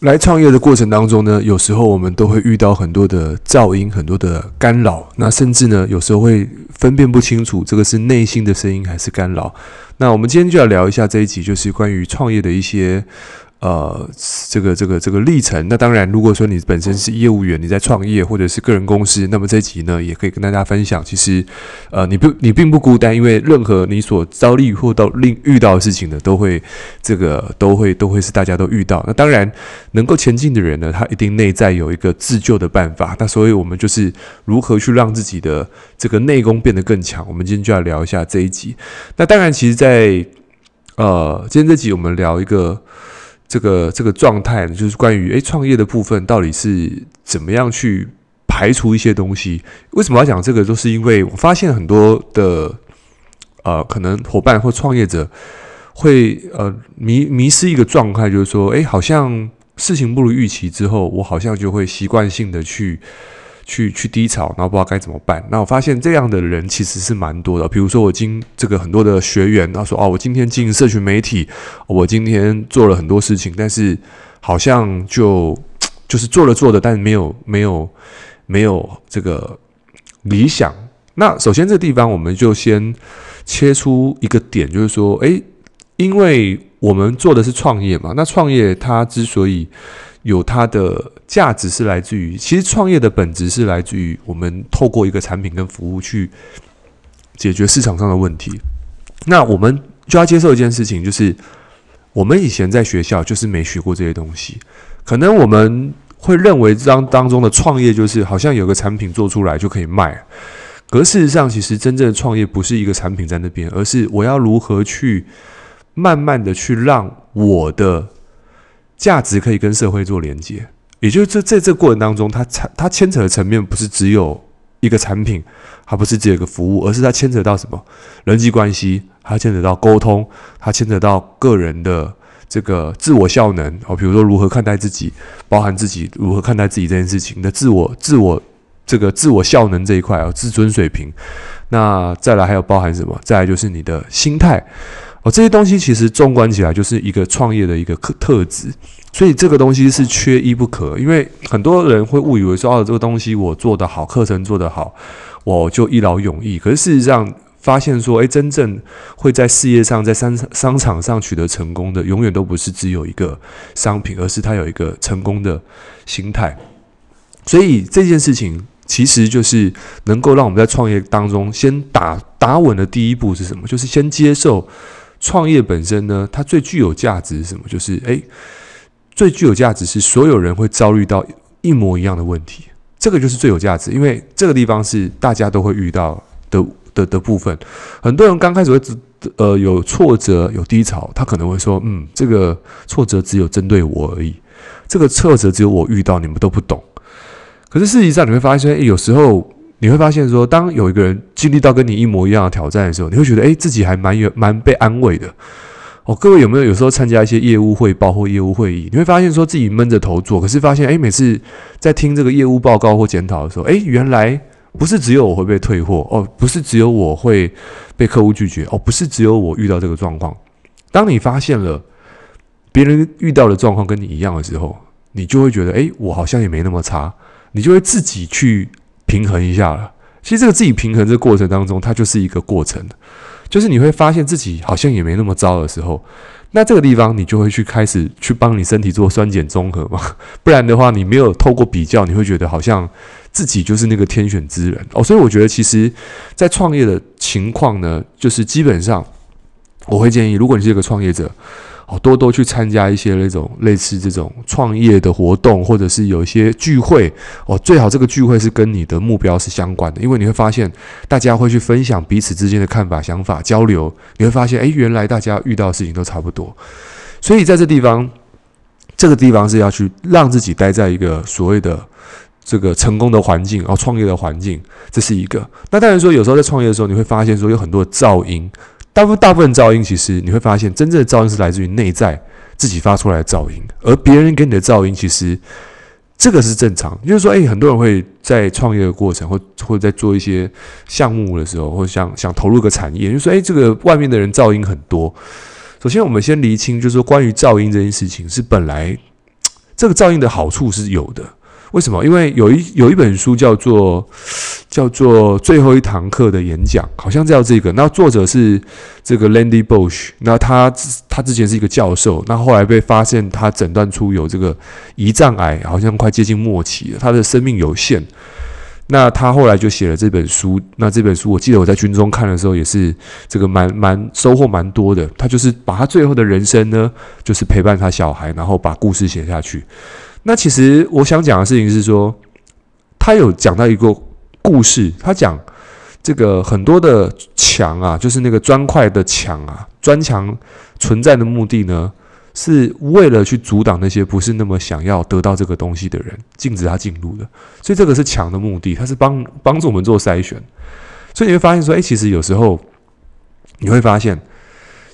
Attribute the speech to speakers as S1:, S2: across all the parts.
S1: 来创业的过程当中呢，有时候我们都会遇到很多的噪音，很多的干扰。那甚至呢，有时候会分辨不清楚这个是内心的声音还是干扰。那我们今天就要聊一下这一集，就是关于创业的一些。呃，这个这个这个历程，那当然，如果说你本身是业务员，你在创业或者是个人公司，那么这集呢，也可以跟大家分享。其实，呃，你不你并不孤单，因为任何你所遭遇或到另遇到的事情呢，都会这个都会都会是大家都遇到。那当然，能够前进的人呢，他一定内在有一个自救的办法。那所以我们就是如何去让自己的这个内功变得更强。我们今天就要聊一下这一集。那当然，其实在，在呃，今天这集我们聊一个。这个这个状态呢，就是关于诶创业的部分到底是怎么样去排除一些东西？为什么要讲这个？都是因为我发现很多的呃，可能伙伴或创业者会呃迷迷失一个状态，就是说，诶，好像事情不如预期之后，我好像就会习惯性的去。去去低潮，然后不知道该怎么办。那我发现这样的人其实是蛮多的。比如说，我今这个很多的学员，他说：“哦，我今天经营社群媒体，我今天做了很多事情，但是好像就就是做了做的，但是没有没有没有这个理想。”那首先这地方，我们就先切出一个点，就是说，诶，因为我们做的是创业嘛，那创业它之所以有它的价值是来自于，其实创业的本质是来自于我们透过一个产品跟服务去解决市场上的问题。那我们就要接受一件事情，就是我们以前在学校就是没学过这些东西，可能我们会认为当当中的创业就是好像有个产品做出来就可以卖，可事实上，其实真正的创业不是一个产品在那边，而是我要如何去慢慢的去让我的。价值可以跟社会做连接，也就是这在这过程当中，它产它牵扯的层面不是只有一个产品，它不是只有一个服务，而是它牵扯到什么人际关系，它牵扯到沟通，它牵扯到个人的这个自我效能哦，比如说如何看待自己，包含自己如何看待自己这件事情的自我自我这个自我效能这一块啊，自尊水平，那再来还有包含什么？再来就是你的心态。哦，这些东西其实纵观起来就是一个创业的一个特特质，所以这个东西是缺一不可。因为很多人会误以为说，哦，这个东西我做得好，课程做得好，我就一劳永逸。可是事实上发现说，诶，真正会在事业上、在商商场上取得成功的，永远都不是只有一个商品，而是他有一个成功的心态。所以这件事情其实就是能够让我们在创业当中先打打稳的第一步是什么？就是先接受。创业本身呢，它最具有价值是什么？就是诶，最具有价值是所有人会遭遇到一模一样的问题，这个就是最有价值，因为这个地方是大家都会遇到的的的部分。很多人刚开始会呃有挫折有低潮，他可能会说，嗯，这个挫折只有针对我而已，这个挫折只有我遇到，你们都不懂。可是事实上你会发现，有时候。你会发现说，当有一个人经历到跟你一模一样的挑战的时候，你会觉得，诶，自己还蛮有蛮被安慰的。哦，各位有没有有时候参加一些业务汇报或业务会议，你会发现说自己闷着头做，可是发现，诶，每次在听这个业务报告或检讨的时候，诶，原来不是只有我会被退货，哦，不是只有我会被客户拒绝，哦，不是只有我遇到这个状况。当你发现了别人遇到的状况跟你一样的时候，你就会觉得，诶，我好像也没那么差，你就会自己去。平衡一下了，其实这个自己平衡这个过程当中，它就是一个过程，就是你会发现自己好像也没那么糟的时候，那这个地方你就会去开始去帮你身体做酸碱综合嘛，不然的话你没有透过比较，你会觉得好像自己就是那个天选之人。哦，所以我觉得其实，在创业的情况呢，就是基本上我会建议，如果你是一个创业者。哦，多多去参加一些那种类似这种创业的活动，或者是有一些聚会哦，最好这个聚会是跟你的目标是相关的，因为你会发现大家会去分享彼此之间的看法、想法交流，你会发现，诶，原来大家遇到的事情都差不多，所以在这地方，这个地方是要去让自己待在一个所谓的这个成功的环境，然后创业的环境，这是一个。那当然说，有时候在创业的时候，你会发现说有很多噪音。大部大部分噪音，其实你会发现，真正的噪音是来自于内在自己发出来的噪音，而别人给你的噪音，其实这个是正常。就是说，诶，很多人会在创业的过程，或或者在做一些项目的时候，或想想投入个产业，就说，诶，这个外面的人噪音很多。首先，我们先厘清，就是说，关于噪音这件事情，是本来这个噪音的好处是有的。为什么？因为有一有一本书叫做叫做最后一堂课的演讲，好像叫这个。那作者是这个 Landy Bush，那他他之前是一个教授，那后来被发现他诊断出有这个胰脏癌，好像快接近末期了，他的生命有限。那他后来就写了这本书。那这本书我记得我在军中看的时候也是这个蛮蛮收获蛮多的。他就是把他最后的人生呢，就是陪伴他小孩，然后把故事写下去。那其实我想讲的事情是说，他有讲到一个故事，他讲这个很多的墙啊，就是那个砖块的墙啊，砖墙存在的目的呢，是为了去阻挡那些不是那么想要得到这个东西的人，禁止他进入的。所以这个是墙的目的，它是帮帮助我们做筛选。所以你会发现说，诶，其实有时候你会发现，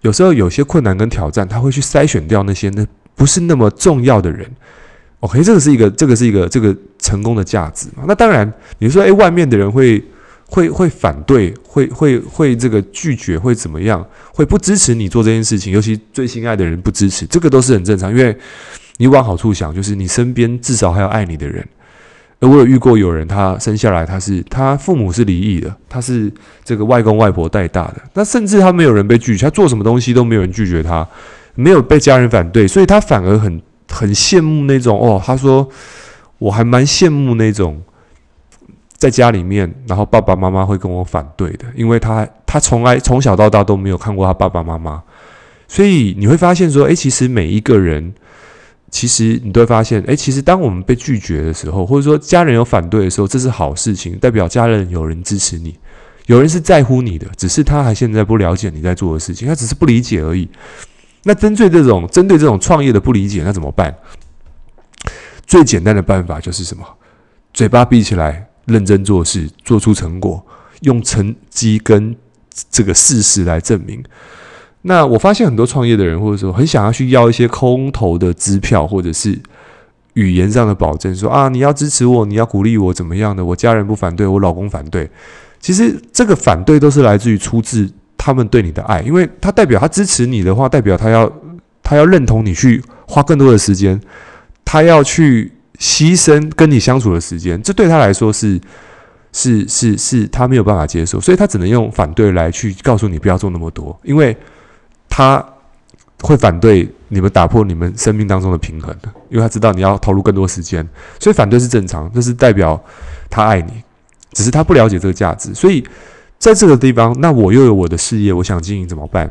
S1: 有时候有些困难跟挑战，他会去筛选掉那些那不是那么重要的人。OK，这个是一个，这个是一个，这个成功的价值嘛。那当然，你说，诶，外面的人会会会反对，会会会这个拒绝，会怎么样？会不支持你做这件事情，尤其最心爱的人不支持，这个都是很正常。因为你往好处想，就是你身边至少还有爱你的人。而我有遇过有人，他生下来他是他父母是离异的，他是这个外公外婆带大的，那甚至他没有人被拒绝，他做什么东西都没有人拒绝他，没有被家人反对，所以他反而很。很羡慕那种哦，他说我还蛮羡慕那种在家里面，然后爸爸妈妈会跟我反对的，因为他他从来从小到大都没有看过他爸爸妈妈，所以你会发现说，诶，其实每一个人，其实你都会发现，诶，其实当我们被拒绝的时候，或者说家人有反对的时候，这是好事情，代表家人有人支持你，有人是在乎你的，只是他还现在不了解你在做的事情，他只是不理解而已。那针对这种针对这种创业的不理解，那怎么办？最简单的办法就是什么？嘴巴闭起来，认真做事，做出成果，用成绩跟这个事实来证明。那我发现很多创业的人，或者说很想要去要一些空头的支票，或者是语言上的保证，说啊，你要支持我，你要鼓励我，怎么样的？我家人不反对，我老公反对。其实这个反对都是来自于出自。他们对你的爱，因为他代表他支持你的话，代表他要他要认同你去花更多的时间，他要去牺牲跟你相处的时间，这对他来说是是是是他没有办法接受，所以他只能用反对来去告诉你不要做那么多，因为他会反对你们打破你们生命当中的平衡的，因为他知道你要投入更多时间，所以反对是正常，这是代表他爱你，只是他不了解这个价值，所以。在这个地方，那我又有我的事业，我想经营怎么办？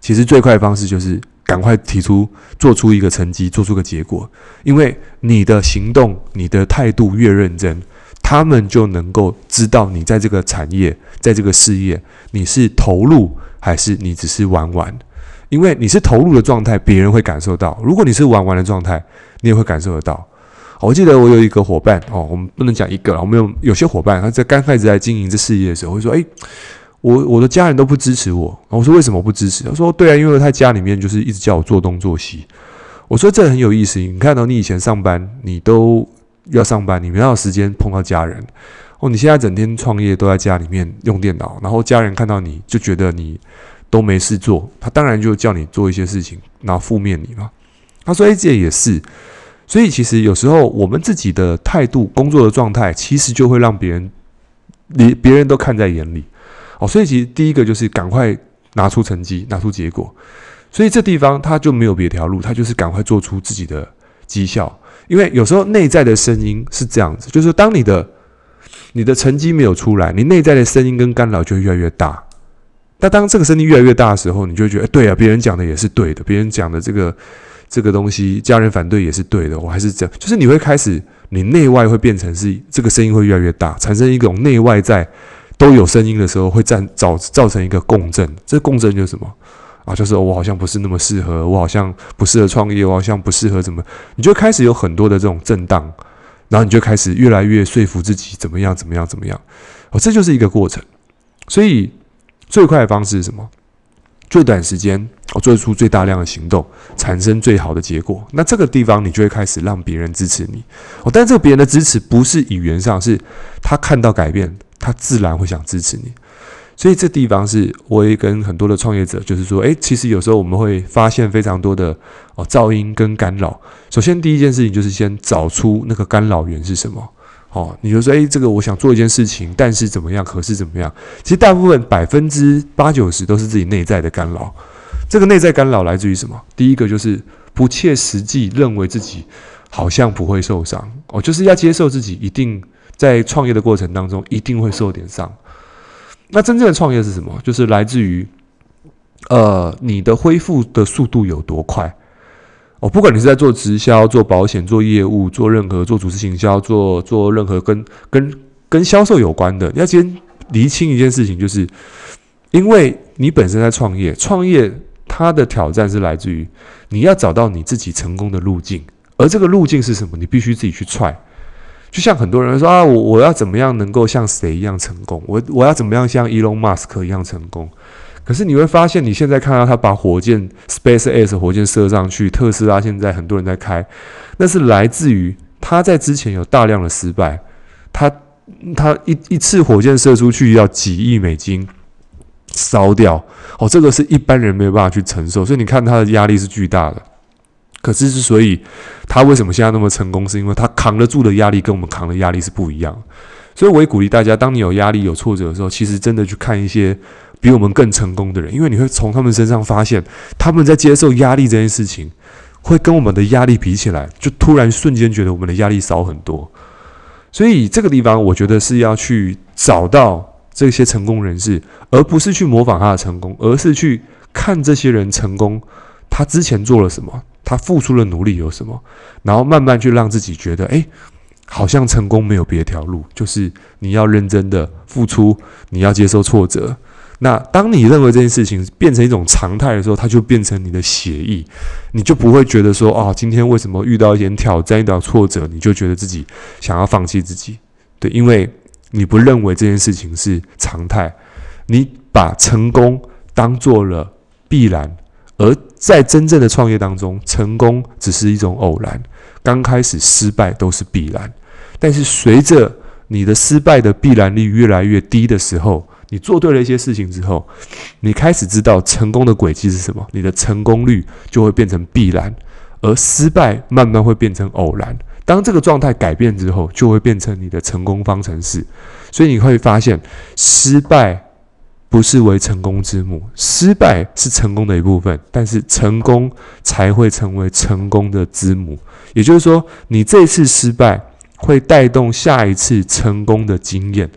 S1: 其实最快的方式就是赶快提出，做出一个成绩，做出个结果。因为你的行动、你的态度越认真，他们就能够知道你在这个产业、在这个事业，你是投入还是你只是玩玩。因为你是投入的状态，别人会感受到；如果你是玩玩的状态，你也会感受得到。我记得我有一个伙伴哦，我们不能讲一个了，我们有有些伙伴他在刚开始在经营这事业的时候会说：“诶，我我的家人都不支持我。”我说：“为什么不支持？”他说：“对啊，因为他家里面就是一直叫我做东做西。”我说：“这很有意思，你看到你以前上班，你都要上班，你没有时间碰到家人哦。你现在整天创业都在家里面用电脑，然后家人看到你就觉得你都没事做，他当然就叫你做一些事情，然后负面你嘛。”他说：“诶，这也是。”所以，其实有时候我们自己的态度、工作的状态，其实就会让别人，你别人都看在眼里。哦，所以其实第一个就是赶快拿出成绩、拿出结果。所以这地方他就没有别条路，他就是赶快做出自己的绩效。因为有时候内在的声音是这样子，就是当你的你的成绩没有出来，你内在的声音跟干扰就会越来越大。那当这个声音越来越大的时候，你就觉得，对啊，别人讲的也是对的，别人讲的这个。这个东西家人反对也是对的，我还是这样，就是你会开始，你内外会变成是这个声音会越来越大，产生一种内外在都有声音的时候，会造造造成一个共振。这共振就是什么啊？就是我好像不是那么适合，我好像不适合创业，我好像不适合怎么，你就开始有很多的这种震荡，然后你就开始越来越说服自己怎么样怎么样怎么样。哦，这就是一个过程。所以最快的方式是什么？最短时间，我做出最大量的行动，产生最好的结果。那这个地方，你就会开始让别人支持你。哦，但这个别人的支持不是语言上，是他看到改变，他自然会想支持你。所以这地方是我也跟很多的创业者，就是说，诶，其实有时候我们会发现非常多的哦噪音跟干扰。首先第一件事情就是先找出那个干扰源是什么。哦，你就说，诶，这个我想做一件事情，但是怎么样，可是怎么样？其实大部分百分之八九十都是自己内在的干扰。这个内在干扰来自于什么？第一个就是不切实际，认为自己好像不会受伤。哦，就是要接受自己一定在创业的过程当中一定会受点伤。那真正的创业是什么？就是来自于，呃，你的恢复的速度有多快？哦，不管你是在做直销、做保险、做业务、做任何做组织行销、做做任何跟跟跟销售有关的，要先厘清一件事情，就是因为你本身在创业，创业它的挑战是来自于你要找到你自己成功的路径，而这个路径是什么？你必须自己去踹。就像很多人说啊，我我要怎么样能够像谁一样成功？我我要怎么样像 Elon Musk 一样成功？可是你会发现，你现在看到他把火箭 SpaceX 火箭射上去，特斯拉现在很多人在开，那是来自于他在之前有大量的失败。他他一一次火箭射出去要几亿美金烧掉，哦，这个是一般人没有办法去承受，所以你看他的压力是巨大的。可是之所以他为什么现在那么成功，是因为他扛得住的压力跟我们扛的压力是不一样。所以我也鼓励大家，当你有压力、有挫折的时候，其实真的去看一些比我们更成功的人，因为你会从他们身上发现，他们在接受压力这件事情，会跟我们的压力比起来，就突然瞬间觉得我们的压力少很多。所以这个地方，我觉得是要去找到这些成功人士，而不是去模仿他的成功，而是去看这些人成功，他之前做了什么。他付出的努力有什么？然后慢慢去让自己觉得，哎，好像成功没有别条路，就是你要认真的付出，你要接受挫折。那当你认为这件事情变成一种常态的时候，它就变成你的血液，你就不会觉得说，啊，今天为什么遇到一点挑战、一点挫折，你就觉得自己想要放弃自己？对，因为你不认为这件事情是常态，你把成功当做了必然。而在真正的创业当中，成功只是一种偶然，刚开始失败都是必然。但是随着你的失败的必然率越来越低的时候，你做对了一些事情之后，你开始知道成功的轨迹是什么，你的成功率就会变成必然，而失败慢慢会变成偶然。当这个状态改变之后，就会变成你的成功方程式。所以你会发现，失败。不是为成功之母，失败是成功的一部分，但是成功才会成为成功的之母。也就是说，你这次失败会带动下一次成功的经验，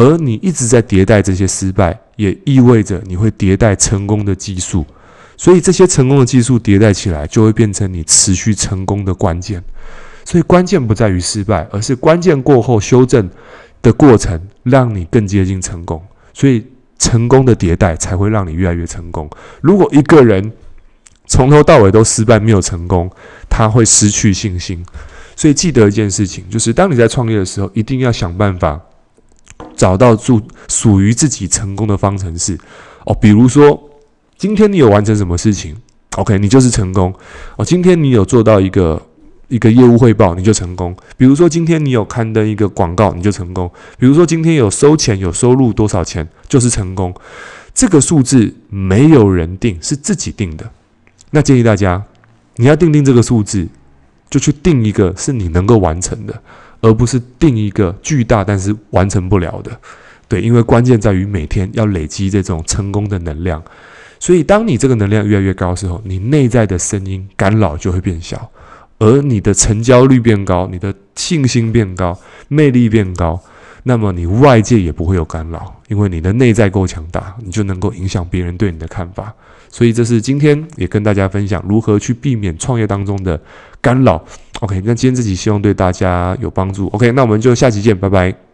S1: 而你一直在迭代这些失败，也意味着你会迭代成功的技术。所以这些成功的技术迭代起来，就会变成你持续成功的关键。所以关键不在于失败，而是关键过后修正的过程，让你更接近成功。所以。成功的迭代才会让你越来越成功。如果一个人从头到尾都失败，没有成功，他会失去信心。所以记得一件事情，就是当你在创业的时候，一定要想办法找到住属于自己成功的方程式。哦，比如说今天你有完成什么事情，OK，你就是成功。哦，今天你有做到一个。一个业务汇报你就成功，比如说今天你有刊登一个广告你就成功，比如说今天有收钱有收入多少钱就是成功，这个数字没有人定，是自己定的。那建议大家，你要定定这个数字，就去定一个是你能够完成的，而不是定一个巨大但是完成不了的。对，因为关键在于每天要累积这种成功的能量，所以当你这个能量越来越高的时候，你内在的声音干扰就会变小。而你的成交率变高，你的信心变高，魅力变高，那么你外界也不会有干扰，因为你的内在够强大，你就能够影响别人对你的看法。所以这是今天也跟大家分享如何去避免创业当中的干扰。OK，那今天这集希望对大家有帮助。OK，那我们就下期见，拜拜。